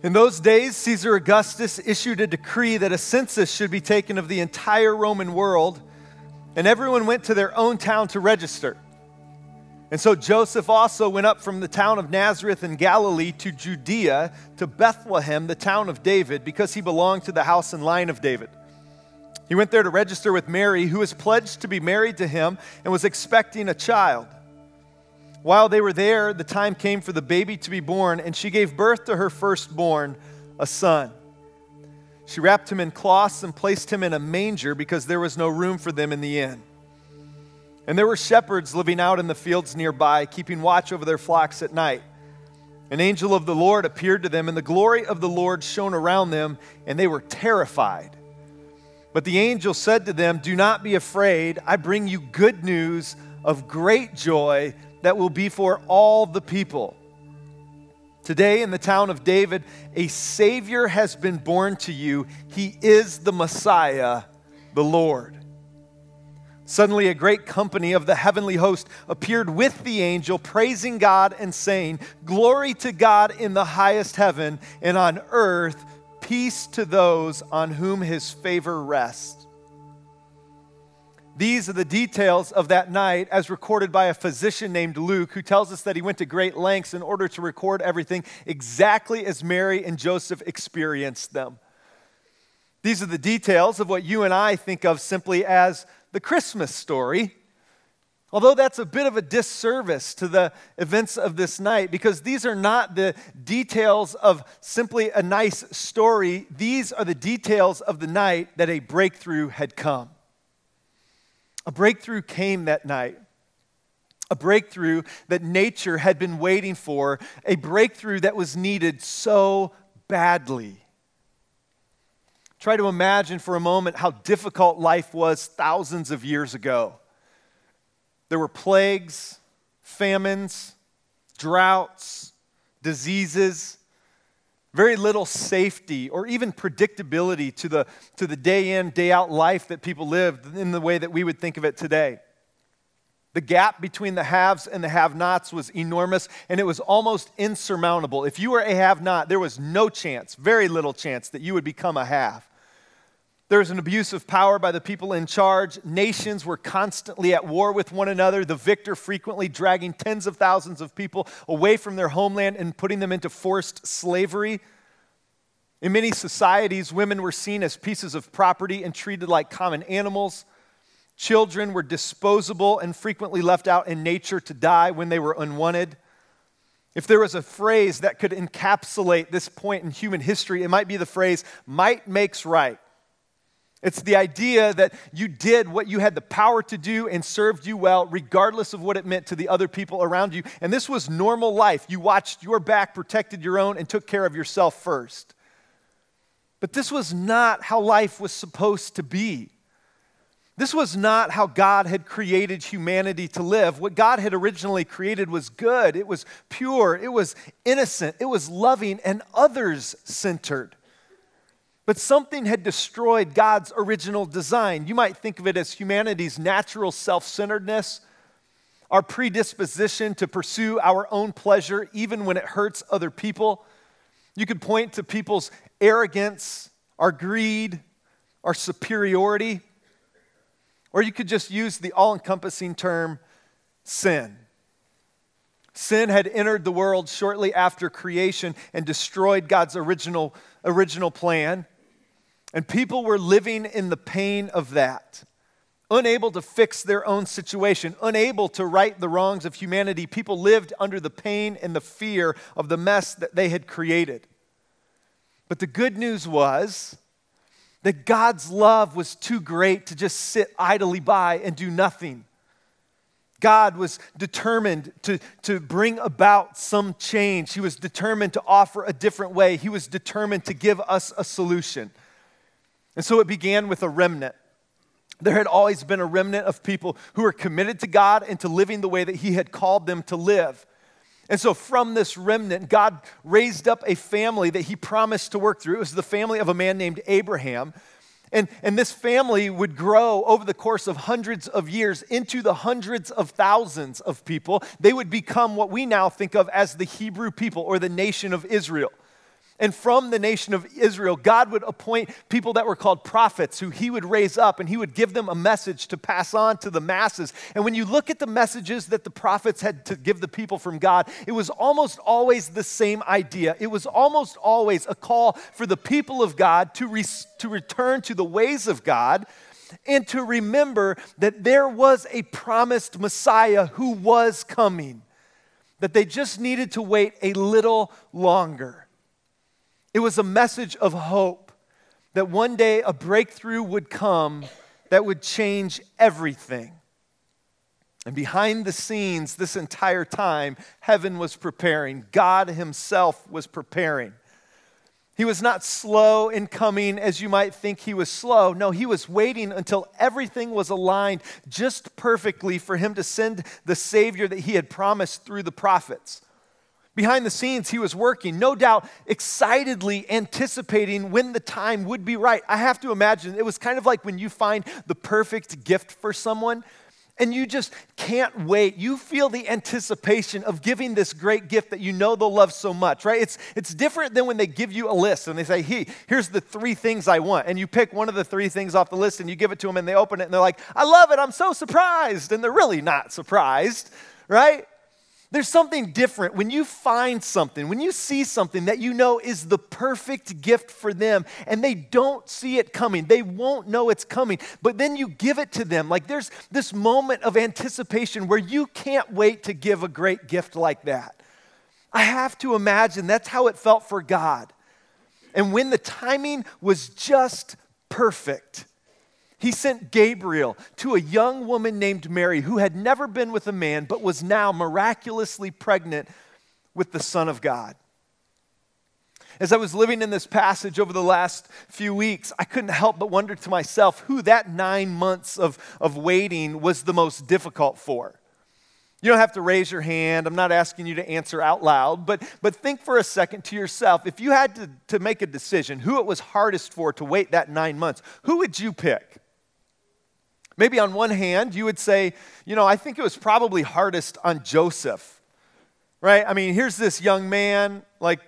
In those days, Caesar Augustus issued a decree that a census should be taken of the entire Roman world, and everyone went to their own town to register. And so Joseph also went up from the town of Nazareth in Galilee to Judea, to Bethlehem, the town of David, because he belonged to the house and line of David. He went there to register with Mary, who was pledged to be married to him and was expecting a child. While they were there, the time came for the baby to be born, and she gave birth to her firstborn, a son. She wrapped him in cloths and placed him in a manger because there was no room for them in the inn. And there were shepherds living out in the fields nearby, keeping watch over their flocks at night. An angel of the Lord appeared to them, and the glory of the Lord shone around them, and they were terrified. But the angel said to them, Do not be afraid. I bring you good news of great joy that will be for all the people. Today, in the town of David, a Savior has been born to you. He is the Messiah, the Lord. Suddenly, a great company of the heavenly host appeared with the angel, praising God and saying, Glory to God in the highest heaven, and on earth, peace to those on whom his favor rests. These are the details of that night as recorded by a physician named Luke, who tells us that he went to great lengths in order to record everything exactly as Mary and Joseph experienced them. These are the details of what you and I think of simply as the Christmas story. Although that's a bit of a disservice to the events of this night, because these are not the details of simply a nice story, these are the details of the night that a breakthrough had come. A breakthrough came that night. A breakthrough that nature had been waiting for, a breakthrough that was needed so badly. Try to imagine for a moment how difficult life was thousands of years ago. There were plagues, famines, droughts, diseases, very little safety or even predictability to the, to the day in, day out life that people lived in the way that we would think of it today. The gap between the haves and the have nots was enormous, and it was almost insurmountable. If you were a have not, there was no chance, very little chance, that you would become a have. There was an abuse of power by the people in charge. Nations were constantly at war with one another, the victor frequently dragging tens of thousands of people away from their homeland and putting them into forced slavery. In many societies, women were seen as pieces of property and treated like common animals. Children were disposable and frequently left out in nature to die when they were unwanted. If there was a phrase that could encapsulate this point in human history, it might be the phrase, might makes right. It's the idea that you did what you had the power to do and served you well, regardless of what it meant to the other people around you. And this was normal life. You watched your back, protected your own, and took care of yourself first. But this was not how life was supposed to be. This was not how God had created humanity to live. What God had originally created was good, it was pure, it was innocent, it was loving, and others centered. But something had destroyed God's original design. You might think of it as humanity's natural self centeredness, our predisposition to pursue our own pleasure even when it hurts other people. You could point to people's arrogance, our greed, our superiority, or you could just use the all encompassing term sin. Sin had entered the world shortly after creation and destroyed God's original, original plan. And people were living in the pain of that, unable to fix their own situation, unable to right the wrongs of humanity. People lived under the pain and the fear of the mess that they had created. But the good news was that God's love was too great to just sit idly by and do nothing. God was determined to, to bring about some change. He was determined to offer a different way. He was determined to give us a solution. And so it began with a remnant. There had always been a remnant of people who were committed to God and to living the way that He had called them to live. And so, from this remnant, God raised up a family that He promised to work through. It was the family of a man named Abraham. And, and this family would grow over the course of hundreds of years into the hundreds of thousands of people. They would become what we now think of as the Hebrew people or the nation of Israel. And from the nation of Israel, God would appoint people that were called prophets who he would raise up and he would give them a message to pass on to the masses. And when you look at the messages that the prophets had to give the people from God, it was almost always the same idea. It was almost always a call for the people of God to, re- to return to the ways of God and to remember that there was a promised Messiah who was coming, that they just needed to wait a little longer. It was a message of hope that one day a breakthrough would come that would change everything. And behind the scenes, this entire time, heaven was preparing. God Himself was preparing. He was not slow in coming as you might think he was slow. No, he was waiting until everything was aligned just perfectly for him to send the Savior that he had promised through the prophets. Behind the scenes, he was working, no doubt excitedly anticipating when the time would be right. I have to imagine it was kind of like when you find the perfect gift for someone and you just can't wait. You feel the anticipation of giving this great gift that you know they'll love so much, right? It's, it's different than when they give you a list and they say, hey, here's the three things I want. And you pick one of the three things off the list and you give it to them and they open it and they're like, I love it. I'm so surprised. And they're really not surprised, right? There's something different when you find something, when you see something that you know is the perfect gift for them and they don't see it coming. They won't know it's coming, but then you give it to them. Like there's this moment of anticipation where you can't wait to give a great gift like that. I have to imagine that's how it felt for God. And when the timing was just perfect, he sent Gabriel to a young woman named Mary who had never been with a man but was now miraculously pregnant with the Son of God. As I was living in this passage over the last few weeks, I couldn't help but wonder to myself who that nine months of, of waiting was the most difficult for. You don't have to raise your hand. I'm not asking you to answer out loud, but, but think for a second to yourself. If you had to, to make a decision, who it was hardest for to wait that nine months, who would you pick? Maybe on one hand, you would say, you know, I think it was probably hardest on Joseph, right? I mean, here's this young man, like,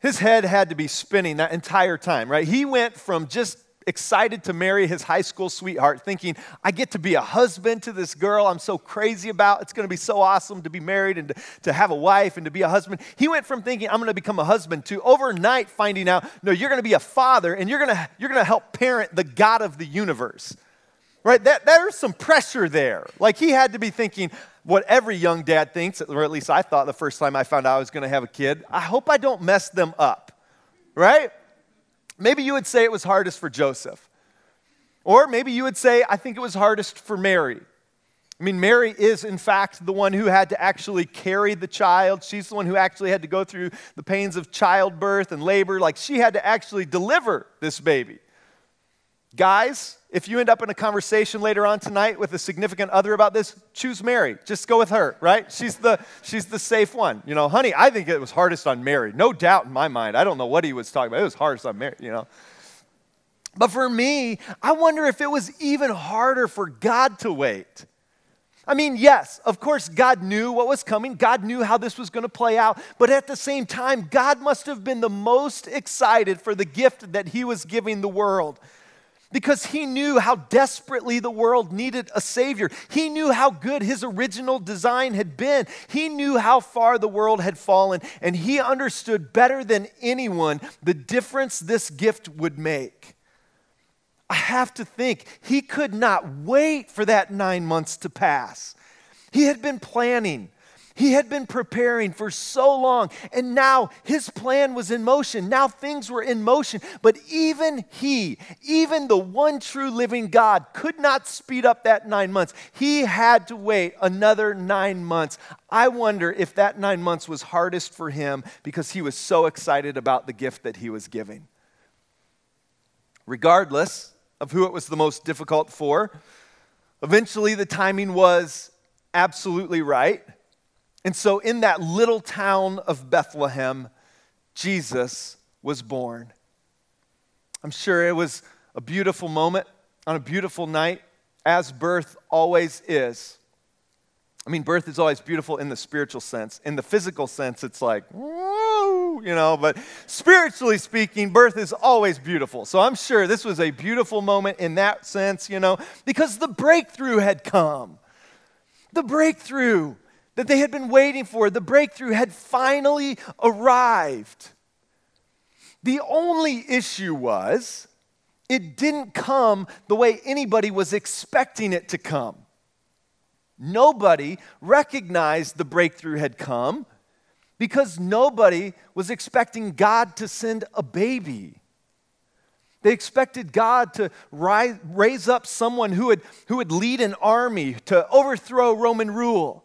his head had to be spinning that entire time, right? He went from just excited to marry his high school sweetheart, thinking, I get to be a husband to this girl I'm so crazy about. It's going to be so awesome to be married and to, have a wife and to be a husband. He went from thinking, I'm going to become a husband to overnight finding out, no, you're going to be a father and you're going to, you're going to help parent the God of the universe. Right? That, there's some pressure there. Like he had to be thinking what every young dad thinks, or at least I thought the first time I found out I was going to have a kid. I hope I don't mess them up. Right? Maybe you would say it was hardest for Joseph. Or maybe you would say, I think it was hardest for Mary. I mean, Mary is, in fact, the one who had to actually carry the child. She's the one who actually had to go through the pains of childbirth and labor. Like, she had to actually deliver this baby. Guys, if you end up in a conversation later on tonight with a significant other about this, choose Mary. Just go with her, right? She's the she's the safe one. You know, honey, I think it was hardest on Mary. No doubt in my mind. I don't know what he was talking about. It was hardest on Mary, you know. But for me, I wonder if it was even harder for God to wait. I mean, yes, of course, God knew what was coming. God knew how this was going to play out. But at the same time, God must have been the most excited for the gift that He was giving the world because he knew how desperately the world needed a Savior. He knew how good his original design had been. He knew how far the world had fallen, and he understood better than anyone the difference this gift would make. I have to think, he could not wait for that nine months to pass. He had been planning. He had been preparing for so long, and now his plan was in motion. Now things were in motion. But even he, even the one true living God, could not speed up that nine months. He had to wait another nine months. I wonder if that nine months was hardest for him because he was so excited about the gift that he was giving. Regardless of who it was the most difficult for, eventually the timing was absolutely right. And so, in that little town of Bethlehem, Jesus was born. I'm sure it was a beautiful moment on a beautiful night, as birth always is. I mean, birth is always beautiful in the spiritual sense. In the physical sense, it's like, woo, you know, but spiritually speaking, birth is always beautiful. So I'm sure this was a beautiful moment in that sense, you know, because the breakthrough had come. The breakthrough that they had been waiting for, the breakthrough had finally arrived. The only issue was it didn't come the way anybody was expecting it to come. Nobody recognized the breakthrough had come because nobody was expecting God to send a baby. They expected God to rise, raise up someone who would, who would lead an army to overthrow Roman rule.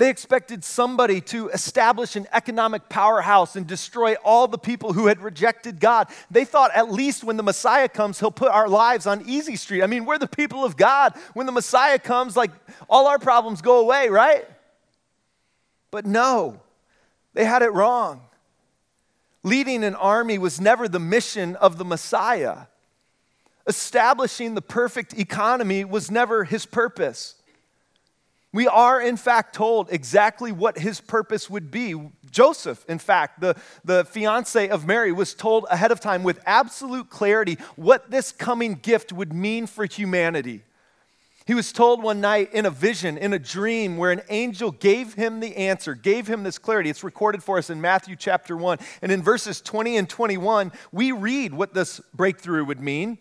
They expected somebody to establish an economic powerhouse and destroy all the people who had rejected God. They thought at least when the Messiah comes, he'll put our lives on easy street. I mean, we're the people of God. When the Messiah comes, like all our problems go away, right? But no, they had it wrong. Leading an army was never the mission of the Messiah. Establishing the perfect economy was never his purpose. We are, in fact, told exactly what his purpose would be. Joseph, in fact, the, the fiance of Mary, was told ahead of time with absolute clarity what this coming gift would mean for humanity. He was told one night in a vision, in a dream, where an angel gave him the answer, gave him this clarity. It's recorded for us in Matthew chapter 1. And in verses 20 and 21, we read what this breakthrough would mean.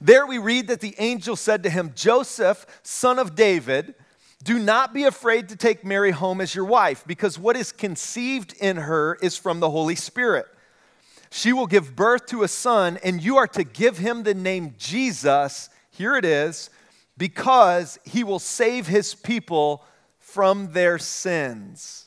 There we read that the angel said to him, Joseph, son of David, do not be afraid to take Mary home as your wife, because what is conceived in her is from the Holy Spirit. She will give birth to a son, and you are to give him the name Jesus. Here it is, because he will save his people from their sins.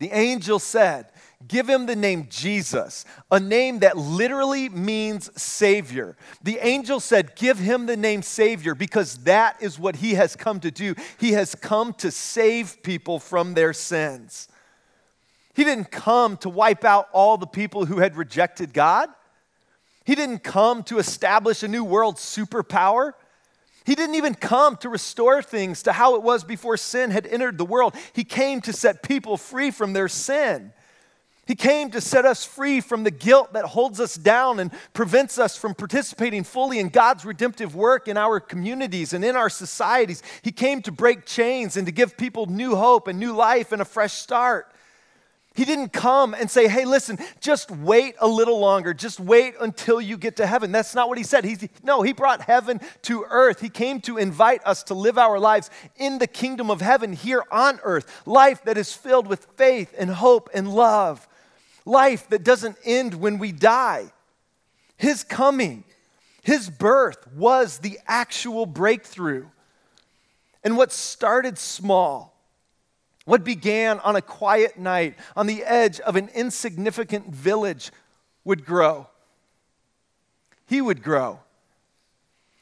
The angel said, Give him the name Jesus, a name that literally means Savior. The angel said, Give him the name Savior because that is what he has come to do. He has come to save people from their sins. He didn't come to wipe out all the people who had rejected God. He didn't come to establish a new world superpower. He didn't even come to restore things to how it was before sin had entered the world. He came to set people free from their sin. He came to set us free from the guilt that holds us down and prevents us from participating fully in God's redemptive work in our communities and in our societies. He came to break chains and to give people new hope and new life and a fresh start. He didn't come and say, hey, listen, just wait a little longer. Just wait until you get to heaven. That's not what he said. He, no, he brought heaven to earth. He came to invite us to live our lives in the kingdom of heaven here on earth. Life that is filled with faith and hope and love life that doesn't end when we die. His coming, his birth was the actual breakthrough. And what started small, what began on a quiet night on the edge of an insignificant village, would grow. He would grow.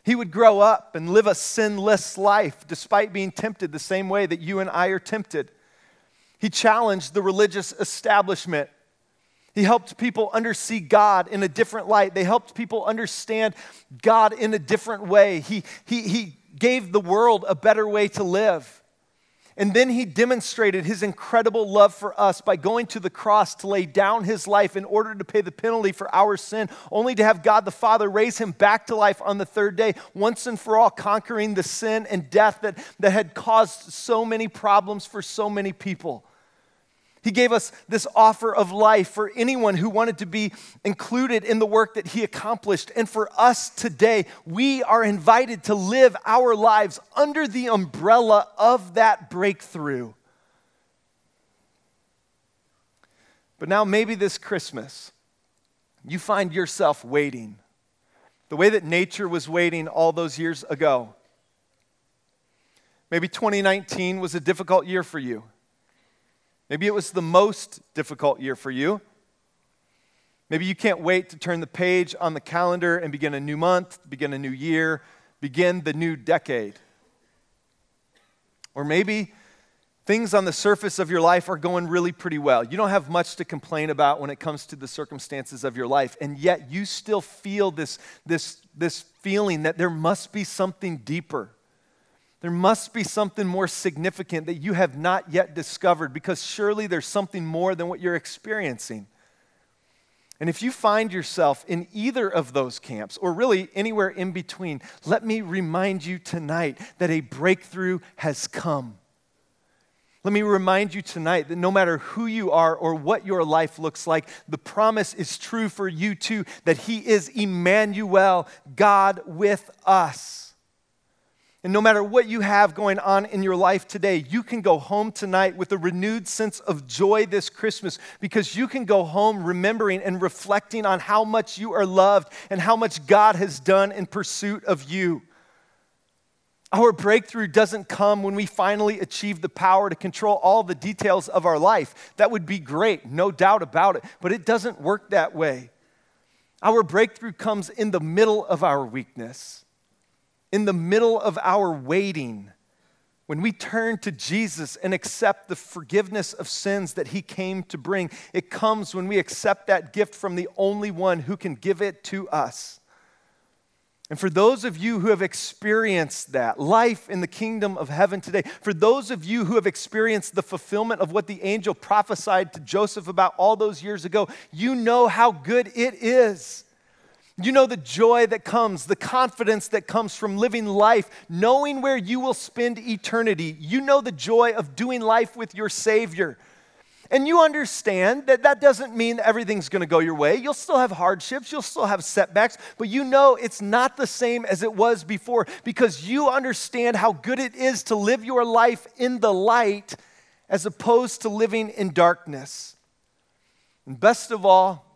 He would grow up and live a sinless life despite being tempted the same way that you and I are tempted. He challenged the religious establishment he helped people undersee God in a different light. They helped people understand God in a different way. He, he, he gave the world a better way to live. And then he demonstrated his incredible love for us by going to the cross to lay down his life in order to pay the penalty for our sin, only to have God the Father raise him back to life on the third day, once and for all, conquering the sin and death that, that had caused so many problems for so many people. He gave us this offer of life for anyone who wanted to be included in the work that He accomplished. And for us today, we are invited to live our lives under the umbrella of that breakthrough. But now, maybe this Christmas, you find yourself waiting the way that nature was waiting all those years ago. Maybe 2019 was a difficult year for you. Maybe it was the most difficult year for you. Maybe you can't wait to turn the page on the calendar and begin a new month, begin a new year, begin the new decade. Or maybe things on the surface of your life are going really pretty well. You don't have much to complain about when it comes to the circumstances of your life, and yet you still feel this, this, this feeling that there must be something deeper There must be something more significant that you have not yet discovered because surely there's something more than what you're experiencing. And if you find yourself in either of those camps, or really anywhere in between, let me remind you tonight that a breakthrough has come. Let me remind you tonight that no matter who you are or what your life looks like, the promise is true for you too that He is Emmanuel, God with us. And no matter what you have going on in your life today, you can go home tonight with a renewed sense of joy this Christmas because you can go home remembering and reflecting on how much you are loved and how much God has done in pursuit of you. Our breakthrough doesn't come when we finally achieve the power to control all the details of our life. That would be great, no doubt about it, but it doesn't work that way. Our breakthrough comes in the middle of our weakness in the middle of our waiting, when we turn to Jesus and accept the forgiveness of sins that He came to bring, it comes when we accept that gift from the only one who can give it to us. And for those of you who have experienced that life in the kingdom of heaven today, for those of you who have experienced the fulfillment of what the angel prophesied to Joseph about all those years ago, you know how good it is you know the joy that comes, the confidence that comes from living life, knowing where you will spend eternity. You know the joy of doing life with your Savior. And you understand that that doesn't mean everything's going to go your way. You'll still have hardships, you'll still have setbacks, but you know it's not the same as it was before because you understand how good it is to live your life in the light as opposed to living in darkness. And best of all,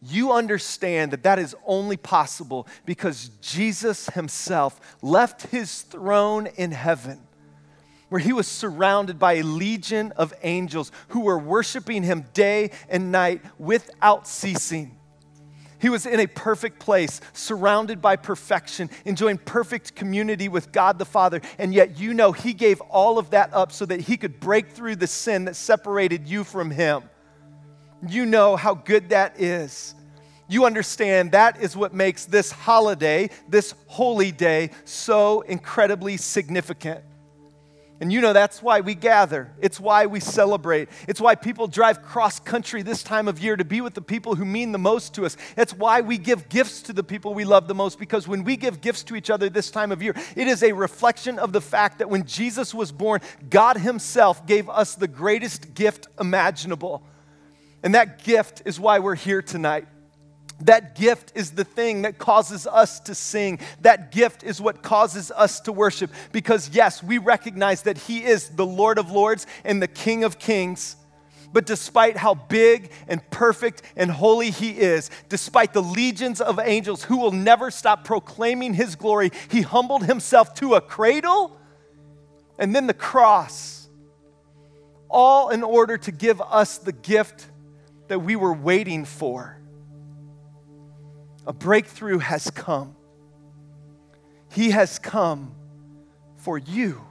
you understand that that is only possible because Jesus himself left his throne in heaven, where he was surrounded by a legion of angels who were worshiping him day and night without ceasing. He was in a perfect place, surrounded by perfection, enjoying perfect community with God the Father. And yet, you know, He gave all of that up so that He could break through the sin that separated you from Him. You know how good that is. You understand that is what makes this holiday, this holy day, so incredibly significant. And you know that's why we gather. It's why we celebrate. It's why people drive cross country this time of year to be with the people who mean the most to us. It's why we give gifts to the people we love the most because when we give gifts to each other this time of year, it is a reflection of the fact that when Jesus was born, God Himself gave us the greatest gift imaginable. And that gift is why we're here tonight. That gift is the thing that causes us to sing. That gift is what causes us to worship. Because, yes, we recognize that He is the Lord of Lords and the King of Kings. But despite how big and perfect and holy He is, despite the legions of angels who will never stop proclaiming His glory, He humbled Himself to a cradle and then the cross, all in order to give us the gift that we were waiting for a breakthrough has come. He has come for you.